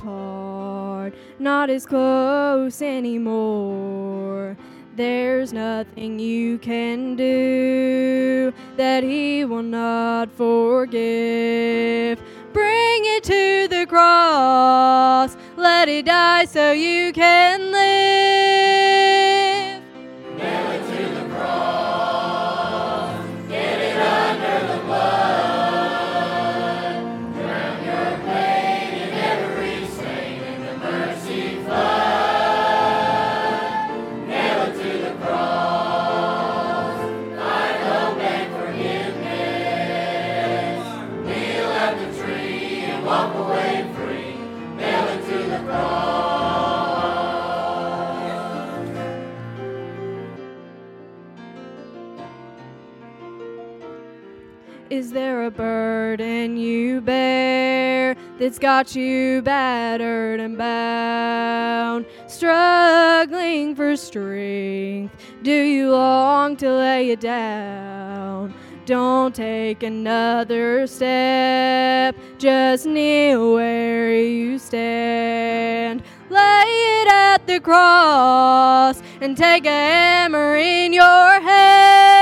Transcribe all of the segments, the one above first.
apart, not as close anymore. There's nothing you can do that he will not forgive. Bring it to the cross, let it die so you can live. Is there a burden you bear that's got you battered and bound? Struggling for strength, do you long to lay it down? Don't take another step, just kneel where you stand. Lay it at the cross and take a hammer in your hand.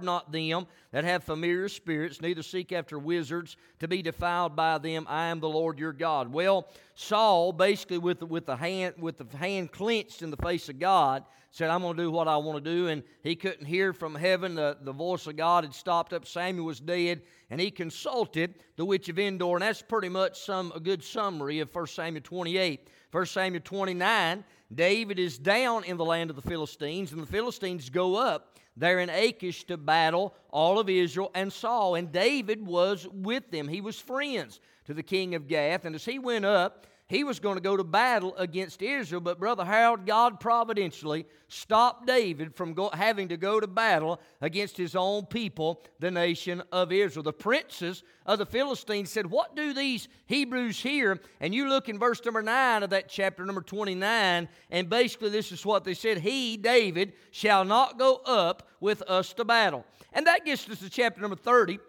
Regard not them that have familiar spirits, neither seek after wizards to be defiled by them. I am the Lord your God. Well, Saul, basically with with the hand with the hand clenched in the face of God, said, "I'm going to do what I want to do." And he couldn't hear from heaven. The, the voice of God had stopped up. Samuel was dead, and he consulted the witch of Endor, and that's pretty much some a good summary of 1 Samuel 28. 1 Samuel 29, David is down in the land of the Philistines, and the Philistines go up there in Achish to battle all of Israel and Saul. And David was with them. He was friends to the king of Gath. And as he went up, he was going to go to battle against Israel. But Brother Harold, God providentially stopped David from go, having to go to battle against his own people, the nation of Israel. The princes of the Philistines said, What do these Hebrews here? And you look in verse number 9 of that chapter, number 29, and basically this is what they said He, David, shall not go up with us to battle. And that gets us to chapter number 30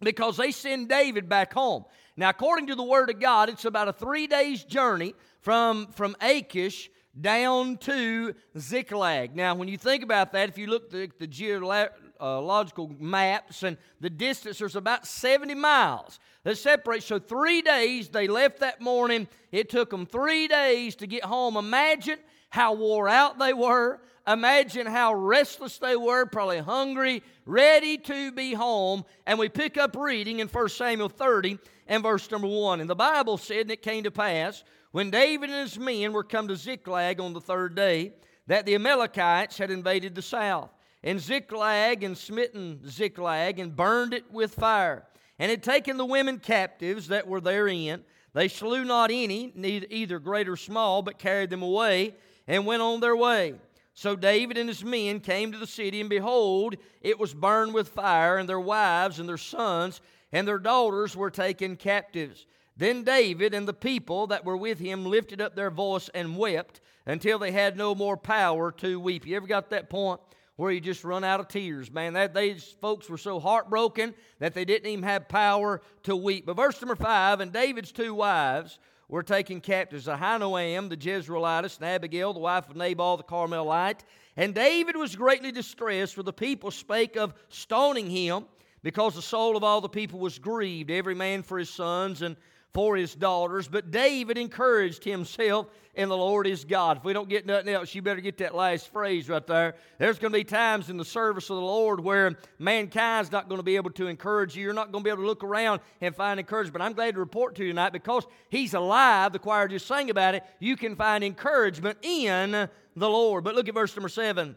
because they send David back home. Now, according to the Word of God, it's about a three days journey from, from Achish down to Ziklag. Now, when you think about that, if you look at the, geological maps and the distance, there's about 70 miles that separate. So, three days, they left that morning. It took them three days to get home. Imagine how wore out they were. Imagine how restless they were, probably hungry, ready to be home. And we pick up reading in 1 Samuel 30 and verse number 1. And the Bible said, and it came to pass, when David and his men were come to Ziklag on the third day, that the Amalekites had invaded the south, and Ziklag and smitten Ziklag, and burned it with fire, and had taken the women captives that were therein. They slew not any, either great or small, but carried them away, and went on their way. So David and his men came to the city, and behold, it was burned with fire, and their wives and their sons and their daughters were taken captives. Then David and the people that were with him lifted up their voice and wept until they had no more power to weep. You ever got that point where you just run out of tears, man? That these folks were so heartbroken that they didn't even have power to weep. But verse number five, and David's two wives were taken captives: Ahinoam the Jezreelitess, and Abigail, the wife of Nabal the Carmelite. And David was greatly distressed, for the people spake of stoning him, because the soul of all the people was grieved, every man for his sons and for his daughters. But David encouraged himself in the Lord his God. If we don't get nothing else, you better get that last phrase right there. There's going to be times in the service of the Lord where mankind's not going to be able to encourage you. You're not going to be able to look around and find encouragement. I'm glad to report to you tonight because he's alive. The choir just sang about it. You can find encouragement in the Lord. But look at verse number seven.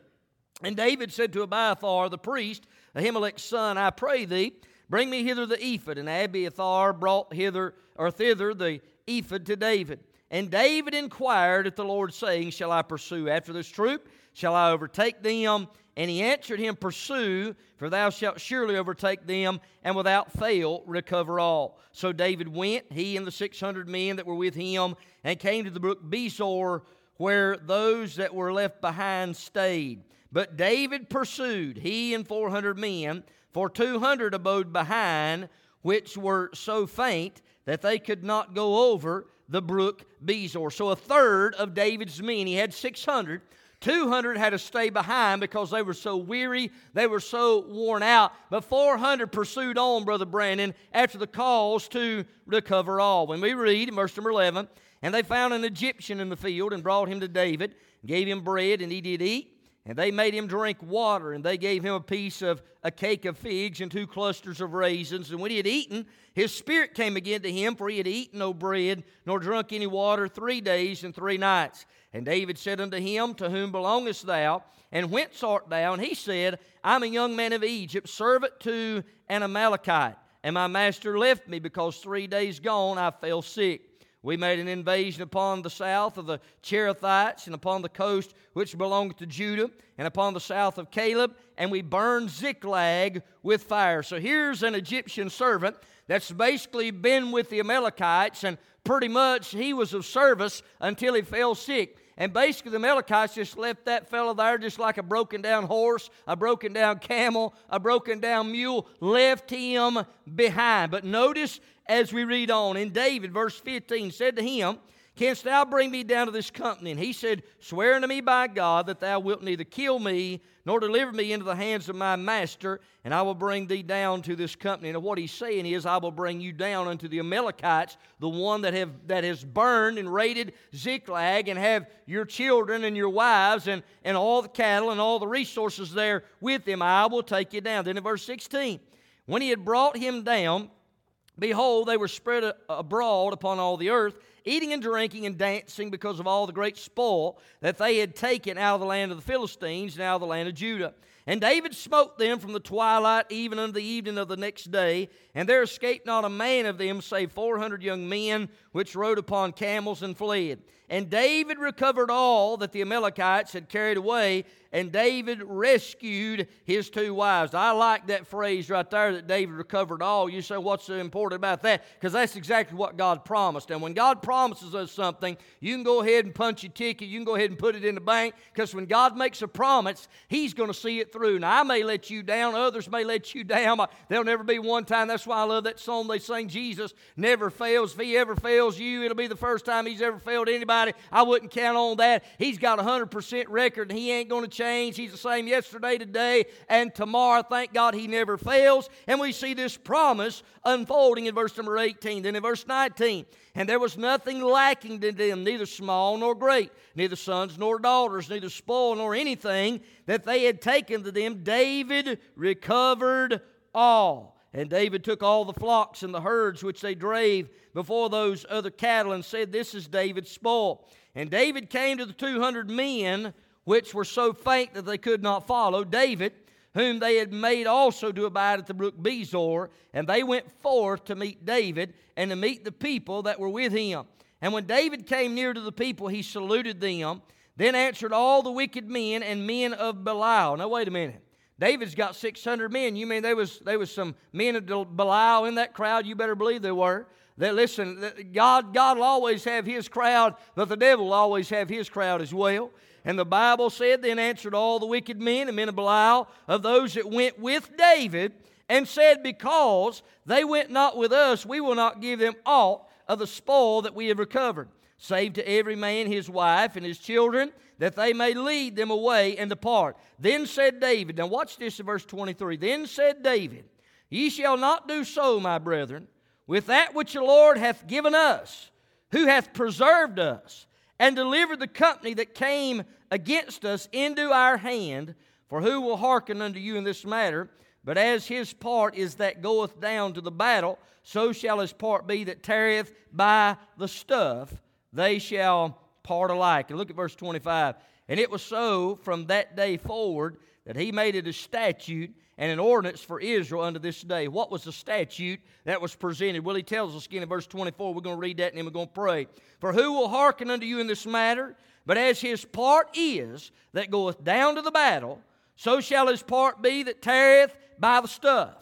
And David said to Abiathar the priest, Ahimelech's son, I pray thee, bring me hither the ephod. And Abiathar brought hither or thither the ephod to David. And David inquired at the Lord, saying, Shall I pursue after this troop? Shall I overtake them? And he answered him, Pursue, for thou shalt surely overtake them, and without fail recover all. So David went, he and the six hundred men that were with him, and came to the brook Besor, where those that were left behind stayed. But David pursued, he and four hundred men, for two hundred abode behind, which were so faint that they could not go over the brook Besor. So a third of David's men, he had 600. 200 had to stay behind because they were so weary, they were so worn out. But 400 pursued on, Brother Brandon, after the cause to recover all. When we read in verse number 11, and they found an Egyptian in the field and brought him to David, gave him bread, and he did eat. And they made him drink water, and they gave him a piece of a cake of figs and two clusters of raisins. And when he had eaten, his spirit came again to him, for he had eaten no bread, nor drunk any water three days and three nights. And David said unto him, To whom belongest thou? And whence art thou? And he said, I'm a young man of Egypt, servant to an Amalekite. And my master left me because three days gone I fell sick. We made an invasion upon the south of the Cherethites and upon the coast which belonged to Judah and upon the south of Caleb, and we burned Ziklag with fire. So here's an Egyptian servant that's basically been with the Amalekites, and pretty much he was of service until he fell sick. And basically, the Amalekites just left that fellow there just like a broken down horse, a broken down camel, a broken down mule, left him behind. But notice as we read on in David, verse 15, said to him, Canst thou bring me down to this company? And he said, Swear unto me by God that thou wilt neither kill me nor deliver me into the hands of my master, and I will bring thee down to this company. And what he's saying is, I will bring you down unto the Amalekites, the one that have that has burned and raided Ziklag, and have your children and your wives and, and all the cattle and all the resources there with them. I will take you down. Then in verse 16, when he had brought him down, behold, they were spread abroad upon all the earth eating and drinking and dancing because of all the great spoil that they had taken out of the land of the Philistines and out of the land of Judah. And David smote them from the twilight even unto the evening of the next day, and there escaped not a man of them save four hundred young men which rode upon camels and fled. And David recovered all that the Amalekites had carried away, and David rescued his two wives. I like that phrase right there that David recovered all. You say, what's so important about that? Because that's exactly what God promised. And when God promises us something, you can go ahead and punch your ticket, you can go ahead and put it in the bank, because when God makes a promise, He's going to see it through. Now, I may let you down, others may let you down. There'll never be one time. That's why I love that song they sing Jesus never fails. If He ever fails you, it'll be the first time He's ever failed anybody. I wouldn't count on that. He's got a 100% record, and He ain't going to change. He's the same yesterday, today, and tomorrow. Thank God he never fails. And we see this promise unfolding in verse number 18. Then in verse 19, and there was nothing lacking to them, neither small nor great, neither sons nor daughters, neither spoil nor anything that they had taken to them. David recovered all. And David took all the flocks and the herds which they drave before those other cattle and said, This is David's spoil. And David came to the 200 men which were so faint that they could not follow, David, whom they had made also to abide at the brook Besor, and they went forth to meet David and to meet the people that were with him. And when David came near to the people, he saluted them. Then answered all the wicked men and men of Belial. Now wait a minute. David's got 600 men. You mean there was, there was some men of Belial in that crowd? You better believe there were. That listen, God, God will always have his crowd, but the devil will always have his crowd as well. And the Bible said, Then answered all the wicked men and men of Belial of those that went with David, and said, Because they went not with us, we will not give them aught of the spoil that we have recovered. Save to every man his wife and his children, that they may lead them away and depart. Then said David, now watch this in verse 23. Then said David, Ye shall not do so, my brethren, with that which the Lord hath given us, who hath preserved us, and delivered the company that came against us into our hand. For who will hearken unto you in this matter? But as his part is that goeth down to the battle, so shall his part be that tarrieth by the stuff. They shall part alike. And look at verse 25. And it was so from that day forward that he made it a statute and an ordinance for Israel unto this day. What was the statute that was presented? Well, he tells us again in verse 24. We're going to read that and then we're going to pray. For who will hearken unto you in this matter? But as his part is that goeth down to the battle, so shall his part be that tarrieth by the stuff.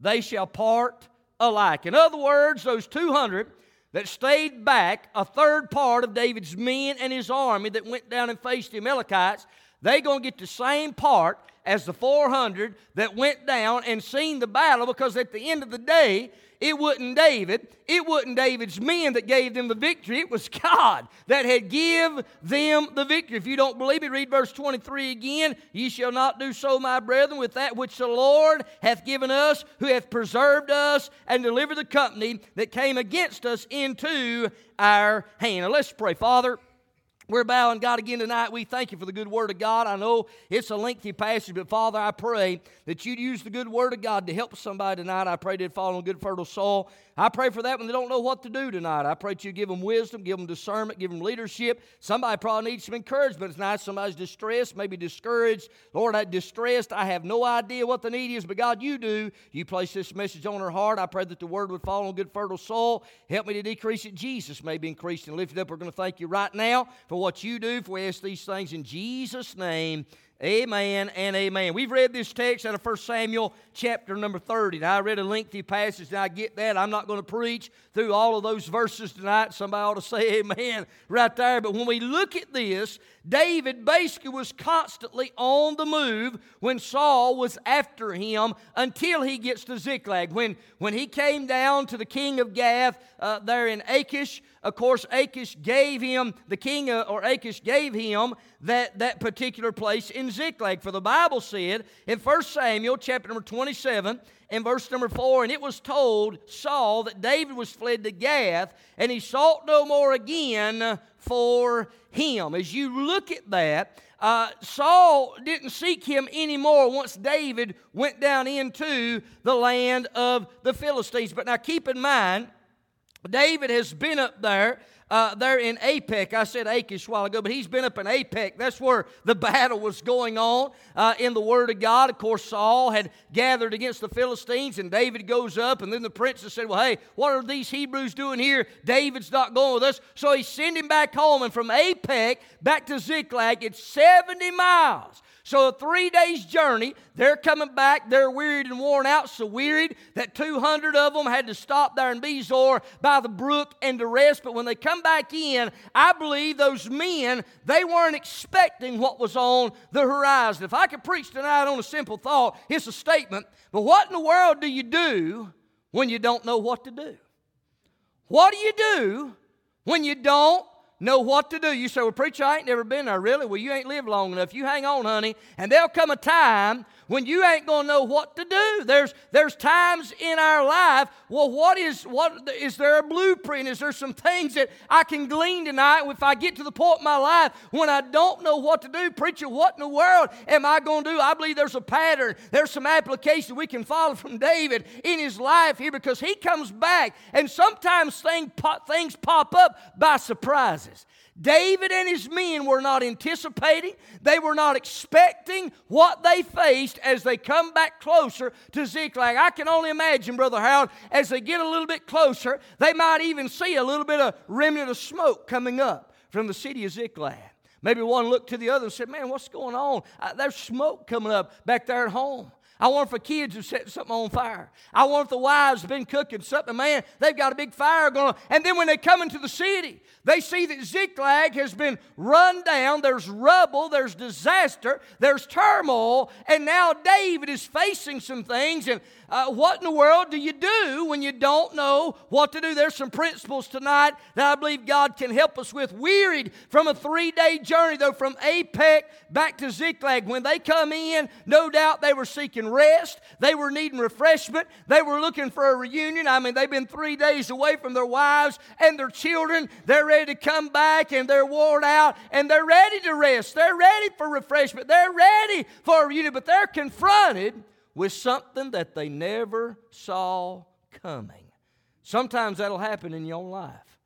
They shall part alike. In other words, those 200 that stayed back, a third part of David's men and his army that went down and faced the Amalekites, they going to get the same part as the 400 that went down and seen the battle because at the end of the day, it wasn't David, it wasn't David's men that gave them the victory. It was God that had give them the victory. If you don't believe me, read verse 23 again. Ye shall not do so, my brethren, with that which the Lord hath given us, who hath preserved us and delivered the company that came against us into our hand. Now let's pray. Father, we're bowing God again tonight. We thank you for the good word of God. I know it's a lengthy passage, but Father, I pray that you'd use the good word of God to help somebody tonight. I pray they'd fall on good fertile soil. I pray for that when they don't know what to do tonight. I pray that you give them wisdom, give them discernment, give them leadership. Somebody probably needs some encouragement tonight. Somebody's distressed, maybe discouraged. Lord, I'm distressed. I have no idea what the need is, but God, you do. You place this message on her heart. I pray that the word would fall on good fertile soil. Help me to decrease it. Jesus may be increased and lifted up. We're going to thank you right now for what you do. For we ask these things in Jesus' name. Amen and amen. We've read this text out of 1 Samuel chapter number 30. Now, I read a lengthy passage, and I get that. I'm not going to preach through all of those verses tonight. Somebody ought to say amen right there. But when we look at this, David basically was constantly on the move when Saul was after him until he gets to Ziklag. When, when he came down to the king of Gath uh, there in Achish, of course, Achish gave him, the king uh, or Achish gave him that, that particular place in Ziklag. For the Bible said in 1 Samuel chapter number 27 and verse number 4, and it was told Saul that David was fled to Gath, and he sought no more again for him. As you look at that, uh, Saul didn't seek him anymore once David went down into the land of the Philistines. But now keep in mind, David has been up there uh, there in Aphek. I said Achish a while ago, but he's been up in Aphek. That's where the battle was going on uh, in the Word of God. Of course, Saul had gathered against the Philistines, and David goes up, and then the princess said, Well, hey, what are these Hebrews doing here? David's not going with us. So he sent him back home, and from Aphek back to Ziklag, it's 70 miles. So, a three days journey, they're coming back. They're wearied and worn out, so wearied that 200 of them had to stop there in Besor by the brook and to rest. But when they come back in, I believe those men, they weren't expecting what was on the horizon. If I could preach tonight on a simple thought, it's a statement. But what in the world do you do when you don't know what to do? What do you do when you don't know what to do. You say, Well, preacher, I ain't never been there, really. Well, you ain't lived long enough. You hang on, honey, and there'll come a time when you ain't going to know what to do. There's, there's times in our life, well, what is, what, is there a blueprint? Is there some things that I can glean tonight if I get to the point in my life when I don't know what to do? Preacher, what in the world am I going to do? I believe there's a pattern. There's some application we can follow from David in his life here because he comes back and sometimes thing, things pop up by surprises. David and his men were not anticipating, they were not expecting what they faced as they come back closer to Ziklag. I can only imagine, Brother Harold, as they get a little bit closer, they might even see a little bit of remnant of smoke coming up from the city of Ziklag. Maybe one looked to the other and said, Man, what's going on? Uh, there's smoke coming up back there at home. I wonder if the kids have set something on fire. I wonder if the wives have been cooking something. Man, they've got a big fire going on. And then when they come into the city, they see that Ziklag has been run down. There's rubble, there's disaster, there's turmoil. And now David is facing some things. And Uh, what in the world do you do when you don't know what to do? There's some principles tonight that I believe God can help us with. Wearied from a three day journey, though, from Aphek back to Ziklag. When they come in, no doubt they were seeking rest, they were needing refreshment, they were looking for a reunion. I mean, they've been three days away from their wives and their children. They're ready to come back and they're worn out and they're ready to rest. They're ready for refreshment. They're ready for a reunion, but they're confronted with something that they never saw coming. Sometimes that'll happen in your life.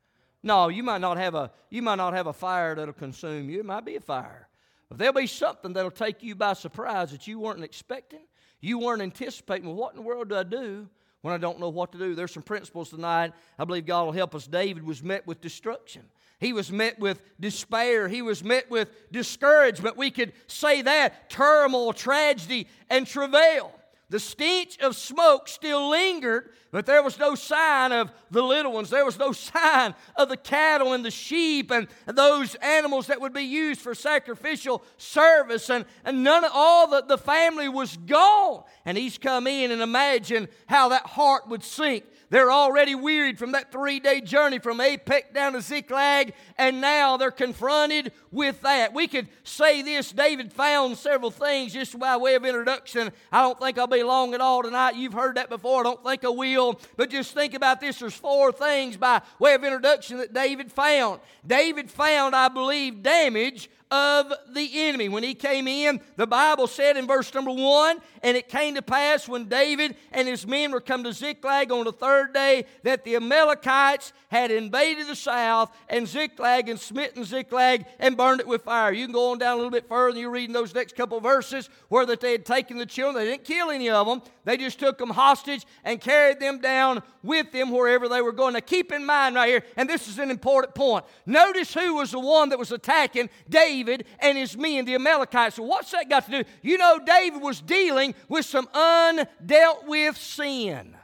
No, you might not have a you might not have a fire that'll consume you. It might be a fire. But there'll be something that'll take you by surprise that you weren't expecting. You weren't anticipating. Well, what in the world do I do when I don't know what to do? There's some principles tonight. I believe God will help us. David was met with destruction. He was met with despair. He was met with discouragement. We could say that turmoil, tragedy, and travail. The stench of smoke still lingered, but there was no sign of the little ones. There was no sign of the cattle and the sheep and those animals that would be used for sacrificial service. And, and none of all the, the family was gone. And he's come in and imagine how that heart would sink they're already wearied from that three day journey from Aphek down to Ziklag, and now they're confronted with that. We could say this David found several things just by way of introduction. I don't think I'll be long at all tonight. You've heard that before. I don't think I will. But just think about this there's four things by way of introduction that David found. David found, I believe, damage of the enemy. When he came in, the Bible said in verse number one, and it came to pass when David and his men were come to Ziklag on the third day that the Amalekites had invaded the south and Ziklag and smitten Ziklag and burned it with fire. You can go on down a little bit further and you're reading those next couple verses where that they had taken the children. They didn't kill any of them. They just took them hostage and carried them down with them wherever they were going. Now keep in mind right here, and this is an important point. Notice who was the one that was attacking David and his men, the Amalekites. So what's that got to do? You know, David was dealing with some undealt with sin.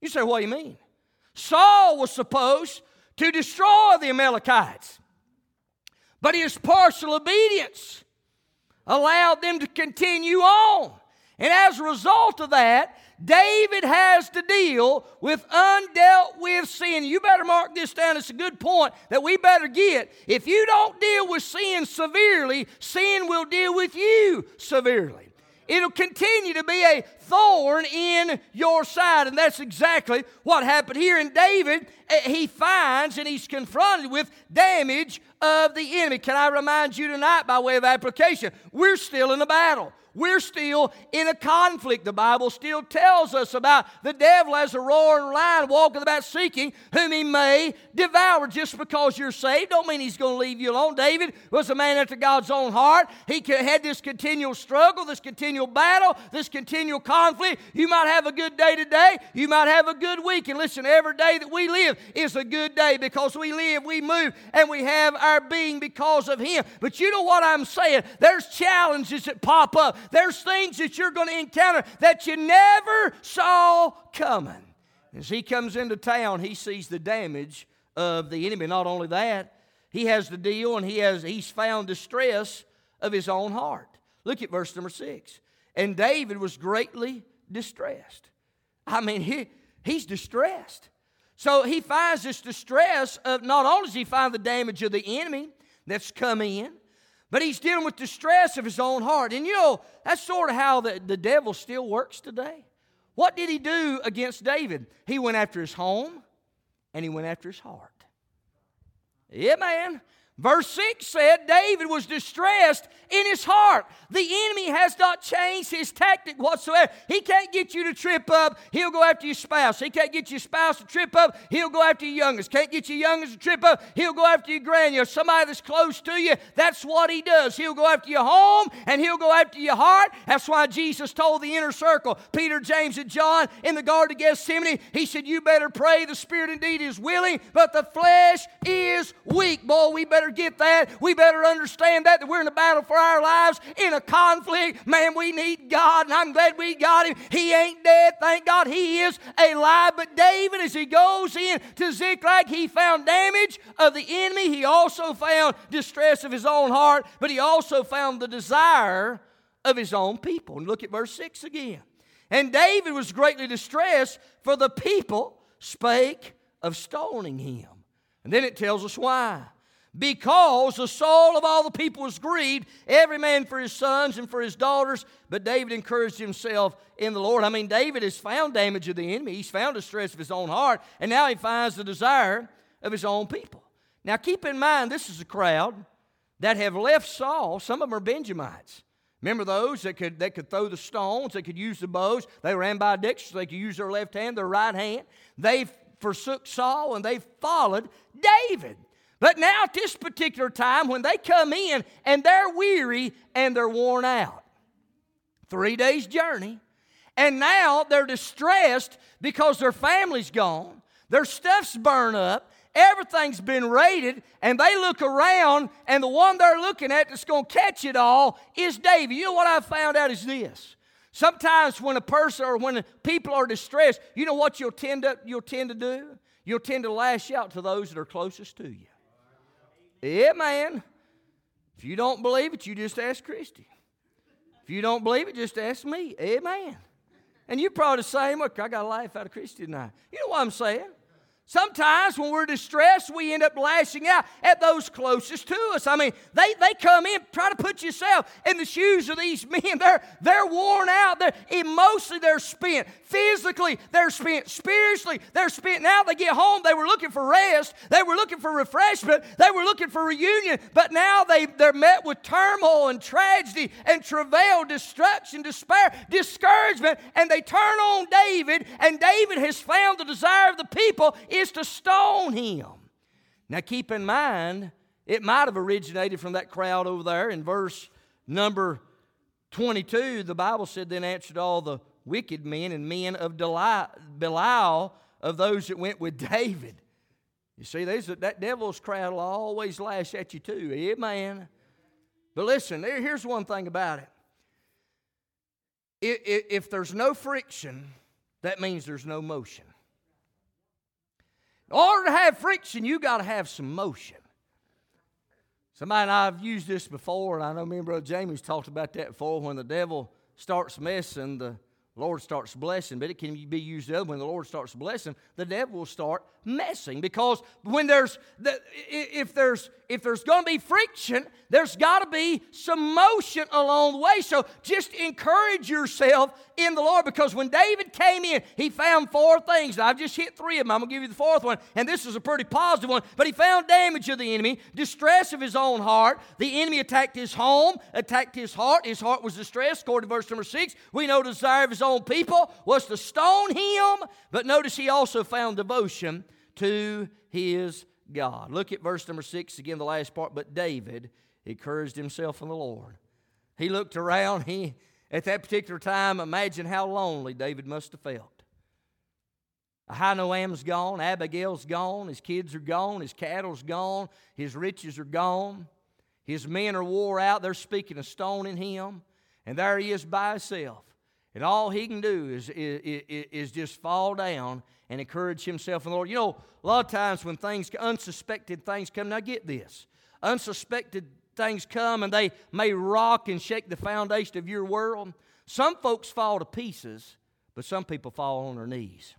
You say, what do you mean? Saul was supposed to destroy the Amalekites, but his partial obedience allowed them to continue on. And as a result of that, David has to deal with undealt with sin. You better mark this down. It's a good point that we better get. If you don't deal with sin severely, sin will deal with you severely. It'll continue to be a thorn in your side. And that's exactly what happened here. in David, eh, he finds and he's confronted with damage of the enemy. Can I remind you tonight, by way of application, we're still in a battle. We're still in a conflict. The Bible still tells us about the devil as a roaring lion walking about seeking whom he may devour. Just because you're saved don't mean he's going to leave you alone. David was a man after God's own heart. He had this continual struggle, this continual battle, this continual conflict. You might have a good day today. You might have a good week. And listen, every day that we live is a good day because we live, we move, and we have our being because of him. But you know what I'm saying? There's challenges that pop up. There's things that you're going to encounter that you never saw coming. As he comes into town, he sees the damage of the enemy. Not only that, he has the deal and he has he's found distress of his own heart. Look at verse number six. And David was greatly distressed. I mean, he, he's distressed. So he finds this distress of not only does he find the damage of the enemy that's come in, but he's dealing with the stress of his own heart. And you know, that's sort of how the, the devil still works today. What did he do against David? He went after his home and he went after his heart. Yeah, man. Verse 6 said David was distressed in his heart. The enemy has not changed his tactic whatsoever. He can't get you to trip up, he'll go after your spouse. He can't get your spouse to trip up, he'll go after your youngest. Can't get your youngest to trip up, he'll go after your grandchild. Somebody that's close to you, that's what he does. He'll go after your home and he'll go after your heart. That's why Jesus told the inner circle, Peter, James, and John in the Garden of Gethsemane, he said, You better pray. The spirit indeed is willing, but the flesh is weak. Boy, we better better get that. We better understand that, that we're in a battle for our lives, in a conflict. Man, we need God, and I'm glad we got him. He ain't dead. Thank God he is alive. But David, as he goes in to Ziklag, he found damage of the enemy. He also found distress of his own heart, but he also found the desire of his own people. And look at verse 6 again. And David was greatly distressed, for the people spake of stoning him. And then it tells us why. Because the soul of all the people was grieved, every man for his sons and for his daughters. But David encouraged himself in the Lord. I mean, David has found damage of the enemy, he's found distress of his own heart, and now he finds the desire of his own people. Now, keep in mind, this is a crowd that have left Saul. Some of them are Benjamites. Remember those that could, that could throw the stones, they could use the bows. They ambidextrous, they could use their left hand, their right hand. They forsook Saul and they followed David. But now, at this particular time, when they come in and they're weary and they're worn out, three days' journey, and now they're distressed because their family's gone, their stuff's burned up, everything's been raided, and they look around, and the one they're looking at that's going to catch it all is David. You know what I found out is this. Sometimes when a person or when people are distressed, you know what you'll tend to, you'll tend to do? You'll tend to lash out to those that are closest to you. Yeah, man. If you don't believe it, you just ask Christy. If you don't believe it, just ask me. Amen. And you're probably same. Look, I got a life out of Christy tonight. You know what I'm saying? Sometimes when we're distressed, we end up lashing out at those closest to us. I mean, they, they come in, try to put yourself in the shoes of these men. They're, they're worn out. They're, emotionally, they're spent. Physically, they're spent. Spiritually, they're spent. Now they get home, they were looking for rest. They were looking for refreshment. They were looking for reunion. But now they, they're met with turmoil and tragedy and travail, destruction, despair, discouragement. And they turn on David, and David has found the desire of the people is to stone him. Now, keep in mind, it might have originated from that crowd over there in verse number 22. The Bible said, Then answered all the wicked men and men of Belial of those that went with David. You see, that devil's crowd will always lash at you too. Amen. But listen, here's one thing about it. If there's no friction, that means there's no motion. In order to have friction, you got to have some motion. Somebody and I have used this before, and I know me and Brother Jamie's talked about that before. When the devil starts messing, the Lord starts blessing, but it can be used the other when the Lord starts blessing, the devil will start messing because when there's the, if there's if there's going to be friction, there's got to be some motion along the way. So just encourage yourself in the Lord because when David came in, he found four things. I've just hit three of them. I'm going to give you the fourth one, and this is a pretty positive one. But he found damage of the enemy, distress of his own heart. The enemy attacked his home, attacked his heart. His heart was distressed. According to verse number six, we know desire of his own people was to stone him. But notice he also found devotion to his God. Look at verse number six again, the last part. But David encouraged himself in the Lord. He looked around. He, at that particular time, imagine how lonely David must have felt. Ahinoam's gone, Abigail's gone, his kids are gone, his cattle's gone, his riches are gone, his men are wore out. They're speaking of stoning him, and there he is by himself. And all he can do is, is, is just fall down and encourage himself in the Lord. You know, a lot of times when things, unsuspected things come, now get this, unsuspected things come and they may rock and shake the foundation of your world. Some folks fall to pieces, but some people fall on their knees.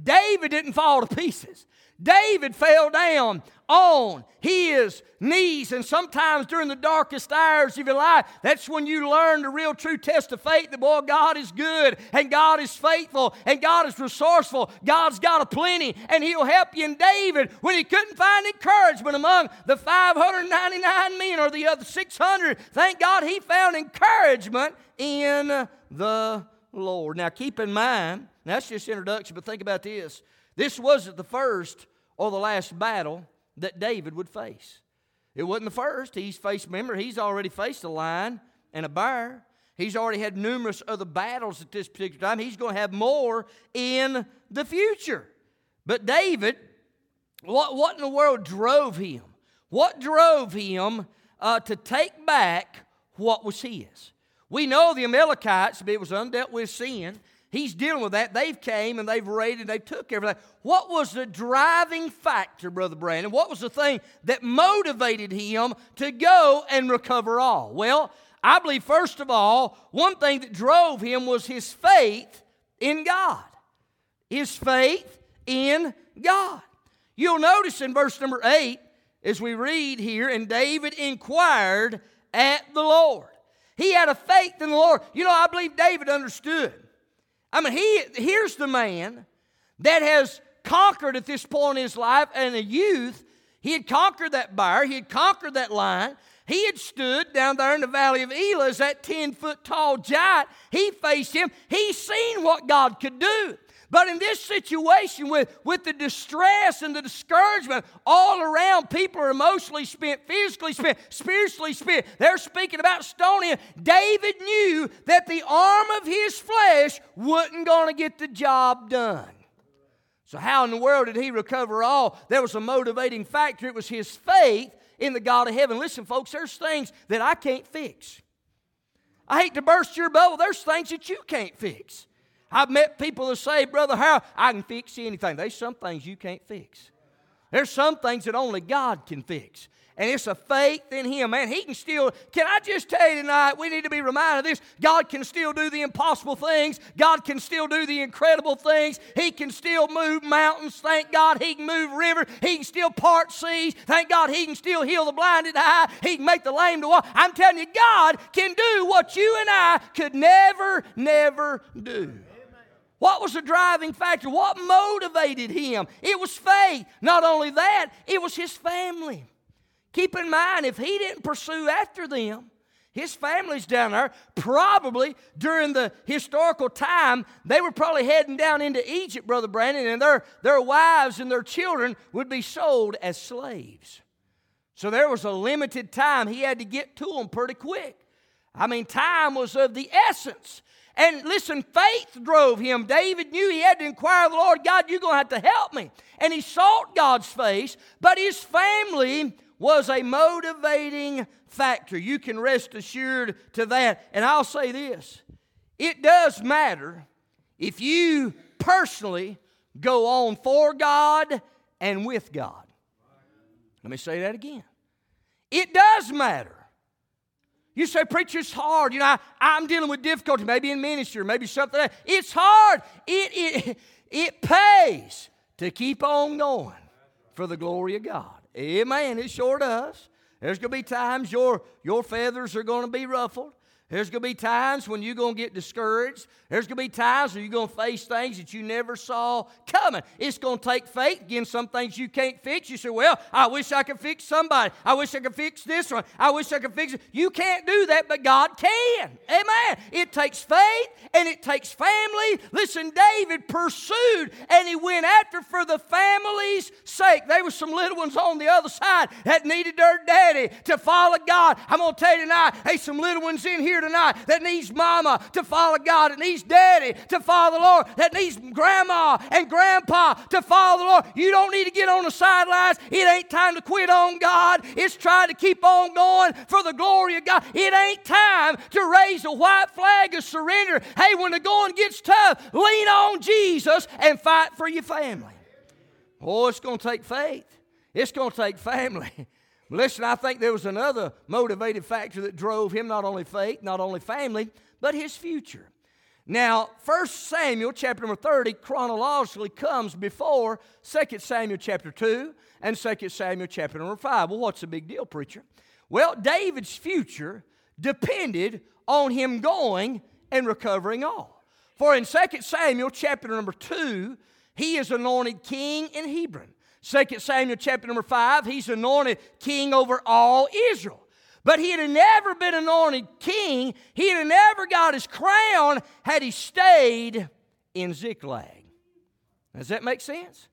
David didn't fall to pieces. David fell down on his knees. And sometimes during the darkest hours of your life, that's when you learn the real true test of faith that, boy, God is good and God is faithful and God is resourceful. God's got a plenty and He'll help you. And David, when he couldn't find encouragement among the 599 men or the other 600, thank God he found encouragement in the Lord. Now, keep in mind, that's just introduction, but think about this. This wasn't the first or the last battle that David would face. It wasn't the first. He's faced, remember, he's already faced a lion and a bear. He's already had numerous other battles at this particular time. He's going to have more in the future. But David, what, what in the world drove him? What drove him uh, to take back what was his? We know the Amalekites, it was undealt with sin. He's dealing with that. They've came and they've raided, they took everything. What was the driving factor, Brother Brandon? What was the thing that motivated him to go and recover all? Well, I believe, first of all, one thing that drove him was his faith in God. His faith in God. You'll notice in verse number 8, as we read here, and David inquired at the Lord. He had a faith in the Lord. You know, I believe David understood. I mean, he here's the man that has conquered at this point in his life and a youth. He had conquered that bar, he had conquered that lion. He had stood down there in the valley of Elah as that 10 foot tall giant. He faced him. He seen what God could do. But in this situation, with, with the distress and the discouragement all around, people are emotionally spent, physically spent, spiritually spent. They're speaking about stoning. David knew that the arm of his flesh wasn't going to get the job done. So, how in the world did he recover all? There was a motivating factor. It was his faith in the God of heaven. Listen, folks, there's things that I can't fix. I hate to burst your bubble. There's things that you can't fix. I've met people that say, Brother Harold, I can fix anything. There's some things you can't fix. There's some things that only God can fix and it's a faith in Him. Man, He can still, can I just tell you tonight, we need to be reminded of this. God can still do the impossible things, God can still do the incredible things. He can still move mountains. Thank God He can move rivers. He can still part seas. Thank God He can still heal the blinded eye. He can make the lame to walk. I'm telling you, God can do what you and I could never, never do. What was the driving factor? What motivated him? It was faith. Not only that, it was his family. Keep in mind, if he didn't pursue after them, his family's down there. Probably during the historical time, they were probably heading down into Egypt, Brother Brandon, and their, their wives and their children would be sold as slaves. So there was a limited time. He had to get to them pretty quick. I mean, time was of the essence. And listen, faith drove him. David knew he had to inquire of the Lord, God, you're going to have to help me. And he sought God's face, but his family was a motivating factor. You can rest assured to that. And I'll say this it does matter if you personally go on for God and with God. Let me say that again. It does matter. You say, preacher, it's hard. You know, I, am dealing with difficulty, maybe in ministry, maybe something. It's hard. It, it, it pays to keep on going for the glory of God. Amen. It sure does. There's going to be times your, your feathers are going to be ruffled. There's going to be times when you're going to get discouraged. There's going to be times when you're going to face things that you never saw coming. It's going to take faith. Again, some things you can't fix. You say, Well, I wish I could fix somebody. I wish I could fix this one. I wish I could fix it. You can't do that, but God can. Amen. It takes faith and it takes family. Listen, David pursued and he went after for the family's sake. There were some little ones on the other side that needed their daddy to follow God. I'm going to tell you tonight, hey, some little ones in here tonight that needs mama to follow God, that needs daddy to follow the Lord, that needs grandma and grandpa to follow the Lord. You don't need to get on the sidelines. It ain't time to quit on God. It's trying to keep on going for the glory of God. It ain't time to raise a white flag of surrender. Hey, when the going gets tough, lean on Jesus and fight for your family. Oh, it's going to take faith. It's going to take family. Listen, I think there was another motivated factor that drove him not only faith, not only family, but his future. Now, 1 Samuel chapter number 30 chronologically comes before 2 Samuel chapter 2 and 2 Samuel chapter number 5. Well, what's the big deal, preacher? Well, David's future depended on him going and recovering all. For in 2 Samuel chapter number 2, he is anointed king in Hebron. 2 Samuel chapter number 5, he's anointed king over all Israel. But he had never been anointed king, he had never got his crown had he stayed in Ziklag. Does that make sense?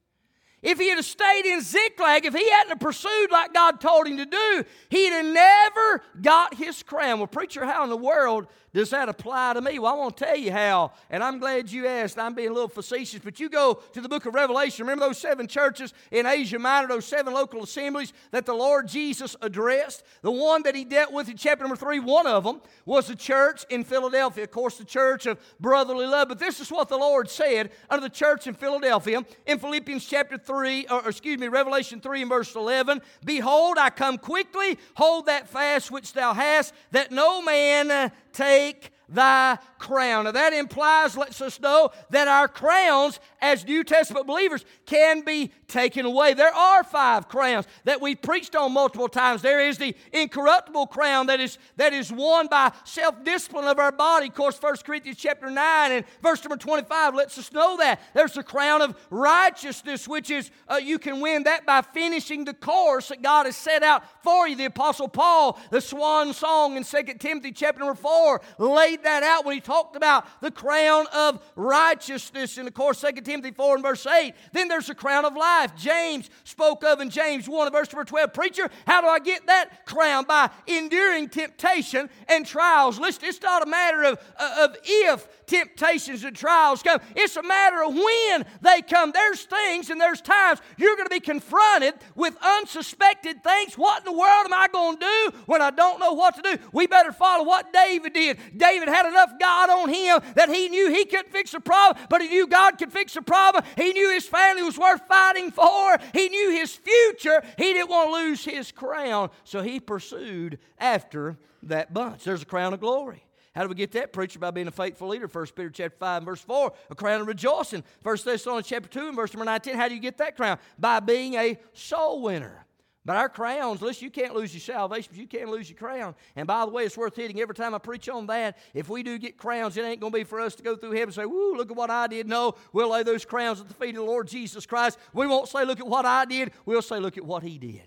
If he had stayed in Ziklag, if he hadn't pursued like God told him to do, he'd have never got his crown. Well, preacher, how in the world does that apply to me? Well, I want to tell you how, and I'm glad you asked. I'm being a little facetious, but you go to the book of Revelation. Remember those seven churches in Asia Minor, those seven local assemblies that the Lord Jesus addressed? The one that he dealt with in chapter number three, one of them was the church in Philadelphia. Of course, the church of brotherly love. But this is what the Lord said under the church in Philadelphia in Philippians chapter 3, or excuse me, Revelation 3 and verse 11. Behold, I come quickly, hold that fast which thou hast, that no man take thy crown. Now that implies, lets us know that our crowns as New Testament believers can be taken away. There are five crowns that we've preached on multiple times. There is the incorruptible crown that is, that is won by self-discipline of our body. Of course, 1 Corinthians chapter 9 and verse number 25 lets us know that. There's the crown of righteousness, which is uh, you can win that by finishing the course that God has set out for you. The Apostle Paul, the swan song in 2 Timothy chapter number 4, laid that out when he talked about the crown of righteousness. And of course, 2 Timothy 4 and verse 8. Then there's the crown of life. James spoke of in James 1 and verse number 12. Preacher, how do I get that crown? By enduring temptation and trials. Listen, it's not a matter of, uh, of if temptations and trials come. It's a matter of when they come. There's things and there's times you're going to be confronted with unsuspected things. What in the world am I going to do when I don't know what to do? We better follow what David did. David had enough God on him that he knew he couldn't fix the problem, but he knew God could fix the problem. He knew his family was worth fighting for. He knew his future. He didn't want to lose his crown, so he pursued after that bunch. There's a crown of glory. How do we get that? Preacher by being a faithful leader. 1 Peter chapter 5 verse 4, a crown of rejoicing. 1 Thessalonians chapter 2 and verse number 19, how do you get that crown? By being a soul winner. But our crowns, listen, you can't lose your salvation, but you can't lose your crown. And by the way, it's worth hitting every time I preach on that. If we do get crowns, it ain't going to be for us to go through heaven and say, Woo, look at what I did. No, we'll lay those crowns at the feet of the Lord Jesus Christ. We won't say, Look at what I did. We'll say, Look at what He did.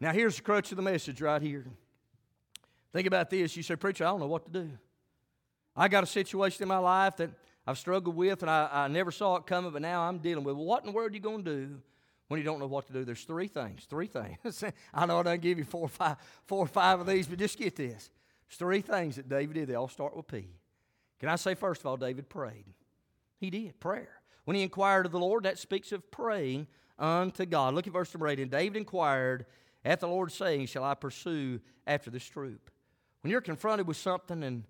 Now, here's the crutch of the message right here. Think about this. You say, Preacher, I don't know what to do. I got a situation in my life that I've struggled with and I, I never saw it coming, but now I'm dealing with. What in the world are you going to do when you don't know what to do? There's three things. Three things. I know I don't give you four or five, four or five of these, but just get this. There's three things that David did. They all start with P. Can I say, first of all, David prayed? He did, prayer. When he inquired of the Lord, that speaks of praying unto God. Look at verse number 8. And David inquired at the Lord, saying, Shall I pursue after this troop? When you're confronted with something and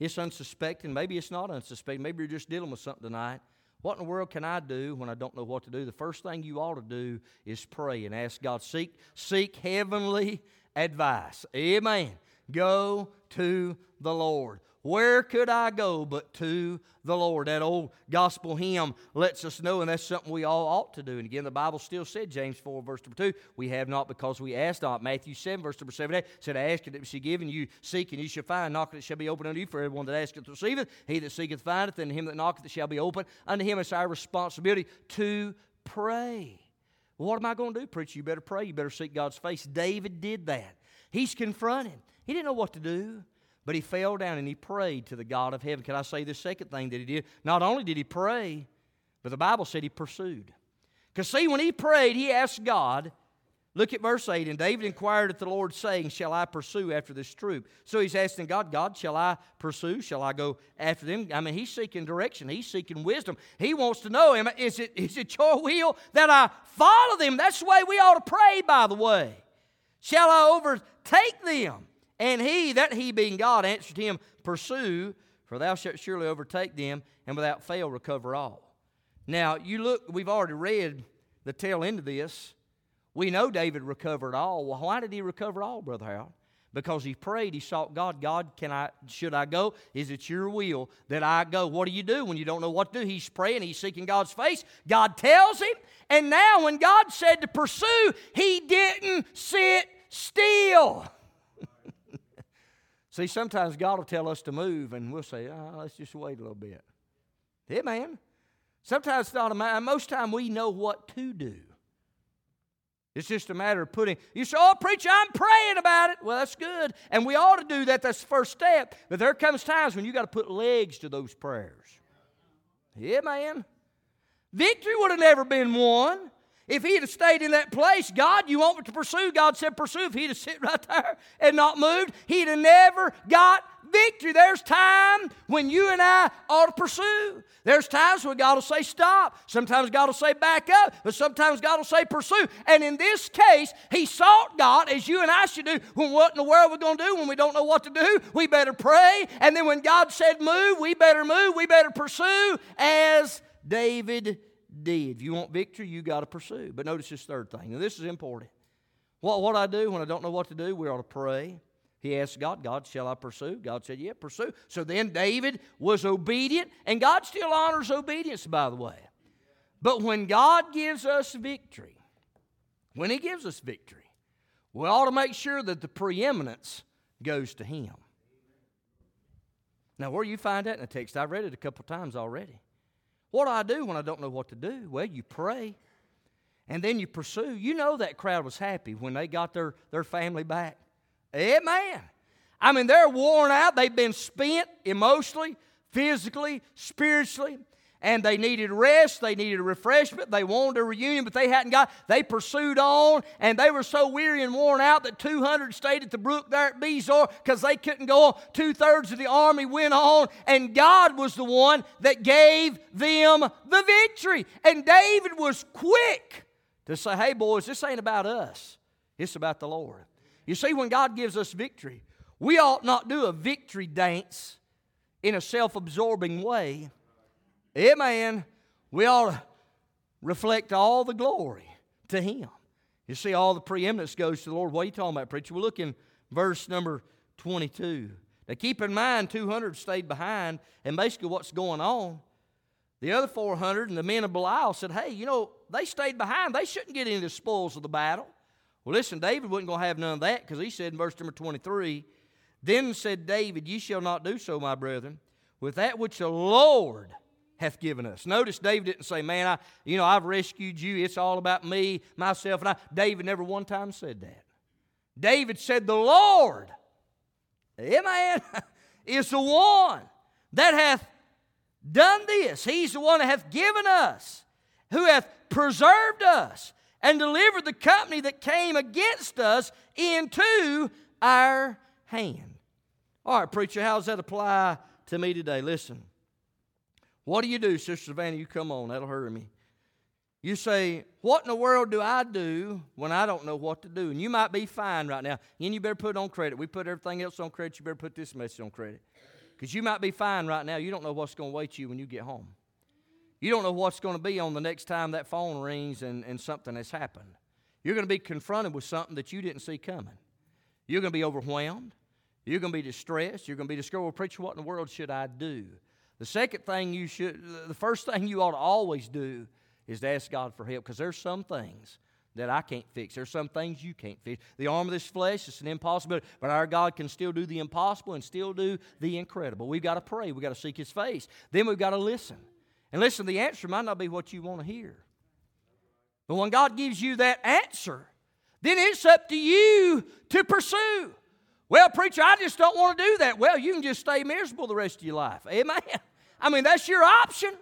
it's unsuspecting. Maybe it's not unsuspecting. Maybe you're just dealing with something tonight. What in the world can I do when I don't know what to do? The first thing you ought to do is pray and ask God. Seek, seek heavenly advice. Amen. Go to the Lord. Where could I go but to the Lord? That old gospel hymn lets us know, and that's something we all ought to do. And again, the Bible still said, James 4, verse number 2, we have not because we ask not. Matthew 7, verse number 7, said, I Ask and it shall be given you, seek and you shall find, knock and it shall be opened unto you. For everyone that asketh receiveth, he that seeketh findeth, and him that knocketh it shall be opened. Unto him it's our responsibility to pray. Well, what am I going to do, preacher? You better pray. You better seek God's face. David did that. He's confronted. He didn't know what to do. But he fell down and he prayed to the God of heaven. Can I say the second thing that he did? Not only did he pray, but the Bible said he pursued. Because, see, when he prayed, he asked God, look at verse 8, and David inquired at the Lord, saying, Shall I pursue after this troop? So he's asking God, God, shall I pursue? Shall I go after them? I mean, he's seeking direction, he's seeking wisdom. He wants to know, is it, is it your will that I follow them? That's the way we ought to pray, by the way. Shall I overtake them? And he, that he being God, answered him, Pursue, for thou shalt surely overtake them, and without fail recover all. Now, you look, we've already read the tail end of this. We know David recovered all. Well, why did he recover all, Brother Harold? Because he prayed, he sought God. God, can I should I go? Is it your will that I go? What do you do when you don't know what to do? He's praying, he's seeking God's face. God tells him. And now when God said to pursue, he didn't sit still. See, sometimes God will tell us to move, and we'll say, oh, let's just wait a little bit. Yeah, man. Sometimes it's not a matter, most time we know what to do. It's just a matter of putting, you say, oh, preacher, I'm praying about it. Well, that's good. And we ought to do that. That's the first step. But there comes times when you got to put legs to those prayers. Yeah, man. Victory would have never been won if he'd have stayed in that place, God, you want to pursue? God said, pursue. If he'd have sit right there and not moved, he'd have never got victory. There's time when you and I ought to pursue. There's times when God will say stop. Sometimes God will say back up, but sometimes God will say pursue. And in this case, he sought God as you and I should do. When what in the world we're going to do when we don't know what to do? We better pray. And then when God said move, we better move. We better pursue as David did. If you want victory, you got to pursue. But notice this third thing. Now, this is important. What, what I do when I don't know what to do, we ought to pray. He asked God, God, shall I pursue? God said, Yeah, pursue. So then David was obedient, and God still honors obedience, by the way. But when God gives us victory, when He gives us victory, we ought to make sure that the preeminence goes to Him. Now, where you find that in the text, I've read it a couple times already. What do I do when I don't know what to do? Well, you pray and then you pursue. You know that crowd was happy when they got their, their family back. Eh, Amen. I mean, they're worn out. They've been spent emotionally, physically, spiritually and they needed rest, they needed a refreshment, they wanted a reunion, but they hadn't got. They pursued on, and they were so weary and worn out that 200 stayed at the brook there at Besor because they couldn't go on. Two thirds of the army went on, and God was the one that gave them the victory. And David was quick to say, "Hey, boys, this ain't about us; it's about the Lord." You see, when God gives us victory, we ought not do a victory dance in a self-absorbing way Amen. We ought to reflect all the glory to Him. You see, all the preeminence goes to the Lord. What are you talking about, preacher? We'll look in verse number 22. Now, keep in mind, 200 stayed behind, and basically what's going on, the other 400 and the men of Belial said, Hey, you know, they stayed behind. They shouldn't get any of the spoils of the battle. Well, listen, David wasn't going to have none of that because he said in verse number 23, Then said David, Ye shall not do so, my brethren, with that which the Lord hath given us. Notice David didn't say, Man, I, you know, I've rescued you. It's all about me, myself, and I. David never one time said that. David said, The Lord, amen, is the one that hath done this. He's the one that hath given us, who hath preserved us and delivered the company that came against us into our hand. All right, preacher, how does that apply to me today? Listen. What do you do, Sister Savannah? You come on, that'll hurry me. You say, What in the world do I do when I don't know what to do? And you might be fine right now. And you better put it on credit. We put everything else on credit. You better put this message on credit. Because you might be fine right now. You don't know what's going to wait you when you get home. You don't know what's going to be on the next time that phone rings and, and something has happened. You're going to be confronted with something that you didn't see coming. You're going to be overwhelmed. You're going to be distressed. You're going to be discouraged. Preacher, what in the world should I do? The second thing you should, the first thing you ought to always do is to ask God for help because there's some things that I can't fix. There's some things you can't fix. The arm of this flesh is an impossibility, but our God can still do the impossible and still do the incredible. We've got to pray. We've got to seek His face. Then we've got to listen. And listen, the answer might not be what you want to hear. But when God gives you that answer, then it's up to you to pursue. Well, preacher, I just don't want to do that. Well, you can just stay miserable the rest of your life. Amen. I mean, that's your option.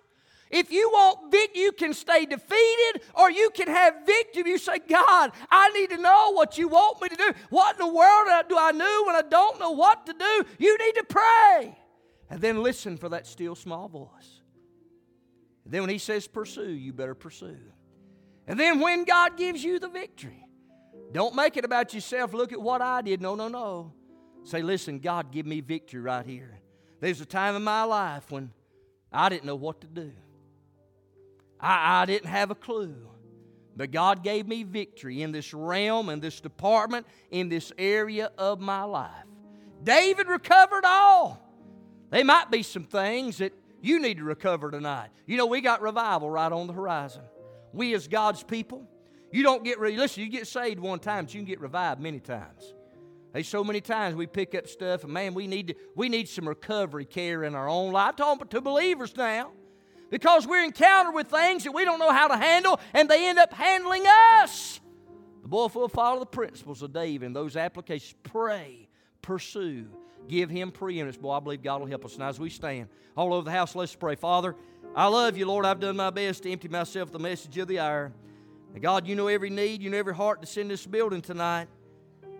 If you want victory, you can stay defeated or you can have victory. You say, God, I need to know what you want me to do. What in the world do I know when I don't know what to do? You need to pray. And then listen for that still small voice. And then when He says pursue, you better pursue. And then when God gives you the victory, don't make it about yourself. Look at what I did. No, no, no. Say, listen, God, give me victory right here. There's a time in my life when I didn't know what to do. I, I didn't have a clue. But God gave me victory in this realm, in this department, in this area of my life. David recovered all. There might be some things that you need to recover tonight. You know, we got revival right on the horizon. We, as God's people, you don't get, listen, you get saved one time, but you can get revived many times. There's so many times we pick up stuff, and man, we need to, we need some recovery care in our own life. I'm talking to believers now, because we're encountered with things that we don't know how to handle, and they end up handling us. The boy will follow the principles of David and those applications. Pray, pursue, give him preeminence. Boy, I believe God will help us. Now, as we stand all over the house, let's pray. Father, I love you, Lord. I've done my best to empty myself of the message of the hour. And God, you know every need, you know every heart that's in this building tonight.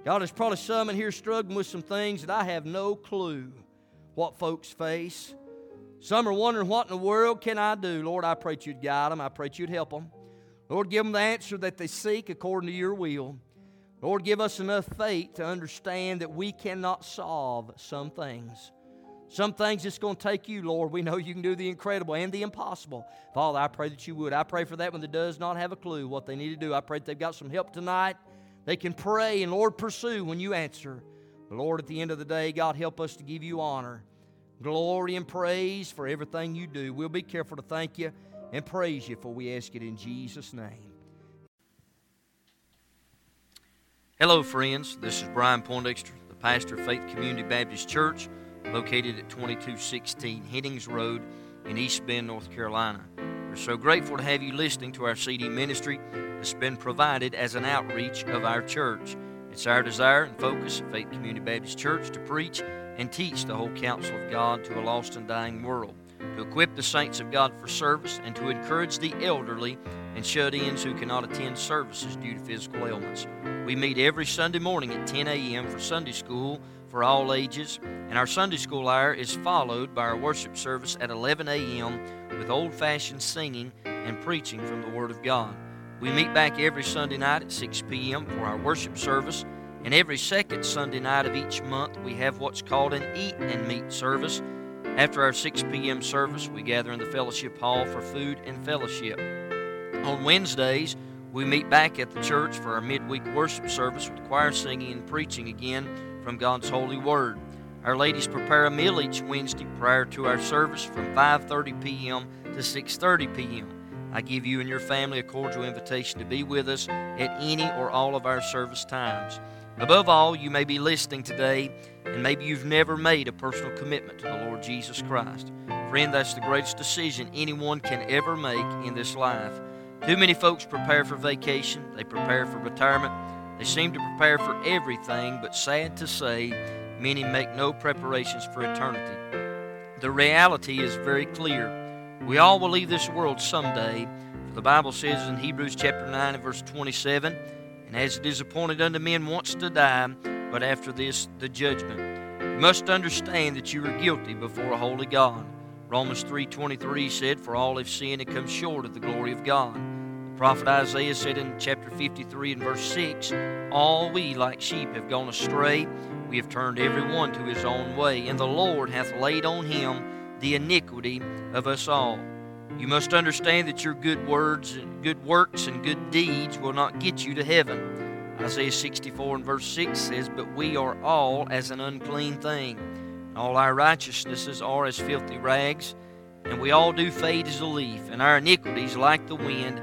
God, there's probably some in here struggling with some things that I have no clue what folks face. Some are wondering, what in the world can I do? Lord, I pray that you'd guide them. I pray that you'd help them. Lord, give them the answer that they seek according to your will. Lord, give us enough faith to understand that we cannot solve some things. Some things it's going to take you, Lord. We know you can do the incredible and the impossible. Father, I pray that you would. I pray for that one that does not have a clue what they need to do. I pray that they've got some help tonight. They can pray and, Lord, pursue when you answer. But, Lord, at the end of the day, God, help us to give you honor, glory, and praise for everything you do. We'll be careful to thank you and praise you, for we ask it in Jesus' name. Hello, friends. This is Brian Poindexter, the pastor of Faith Community Baptist Church located at 2216 Hennings Road in East Bend, North Carolina. We're so grateful to have you listening to our CD ministry that's been provided as an outreach of our church. It's our desire and focus at Faith Community Baptist Church to preach and teach the whole counsel of God to a lost and dying world, to equip the saints of God for service, and to encourage the elderly and shut ins who cannot attend services due to physical ailments. We meet every Sunday morning at 10 a.m. for Sunday school for all ages, and our Sunday school hour is followed by our worship service at 11 a.m. with old fashioned singing and preaching from the Word of God. We meet back every Sunday night at 6 p.m. for our worship service, and every second Sunday night of each month we have what's called an Eat and Meet service. After our 6 p.m. service, we gather in the fellowship hall for food and fellowship. On Wednesdays, we meet back at the church for our midweek worship service with choir singing and preaching again from God's holy word. Our ladies prepare a meal each Wednesday prior to our service from 5:30 p.m. to 6:30 p.m. I give you and your family a cordial invitation to be with us at any or all of our service times. Above all, you may be listening today and maybe you've never made a personal commitment to the Lord Jesus Christ. Friend, that's the greatest decision anyone can ever make in this life. Too many folks prepare for vacation, they prepare for retirement, they seem to prepare for everything, but sad to say, many make no preparations for eternity. The reality is very clear. We all will leave this world someday. For the Bible says in Hebrews chapter 9 and verse 27, And as it is appointed unto men once to die, but after this the judgment. You must understand that you are guilty before a holy God. Romans 3.23 said, For all have sinned and come short of the glory of God prophet Isaiah said in chapter 53 and verse 6 All we like sheep have gone astray. We have turned every one to his own way, and the Lord hath laid on him the iniquity of us all. You must understand that your good words and good works and good deeds will not get you to heaven. Isaiah 64 and verse 6 says, But we are all as an unclean thing. All our righteousnesses are as filthy rags, and we all do fade as a leaf, and our iniquities, like the wind,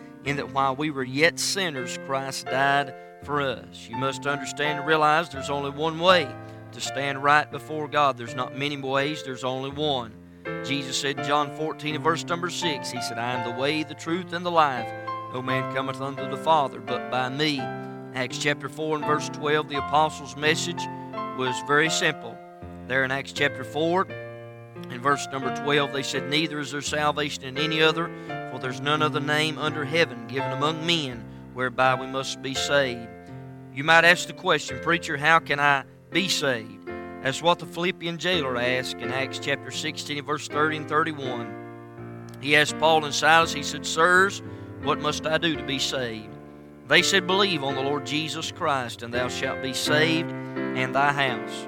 in that while we were yet sinners, Christ died for us. You must understand and realize there's only one way to stand right before God. There's not many ways, there's only one. Jesus said in John 14 and verse number 6, He said, I am the way, the truth, and the life. No man cometh unto the Father but by me. Acts chapter 4 and verse 12, the apostles' message was very simple. There in Acts chapter 4, in verse number 12, they said, Neither is there salvation in any other, for there's none other name under heaven given among men whereby we must be saved. You might ask the question, Preacher, how can I be saved? That's what the Philippian jailer asked in Acts chapter 16, verse 30 and 31. He asked Paul and Silas, he said, Sirs, what must I do to be saved? They said, Believe on the Lord Jesus Christ, and thou shalt be saved and thy house.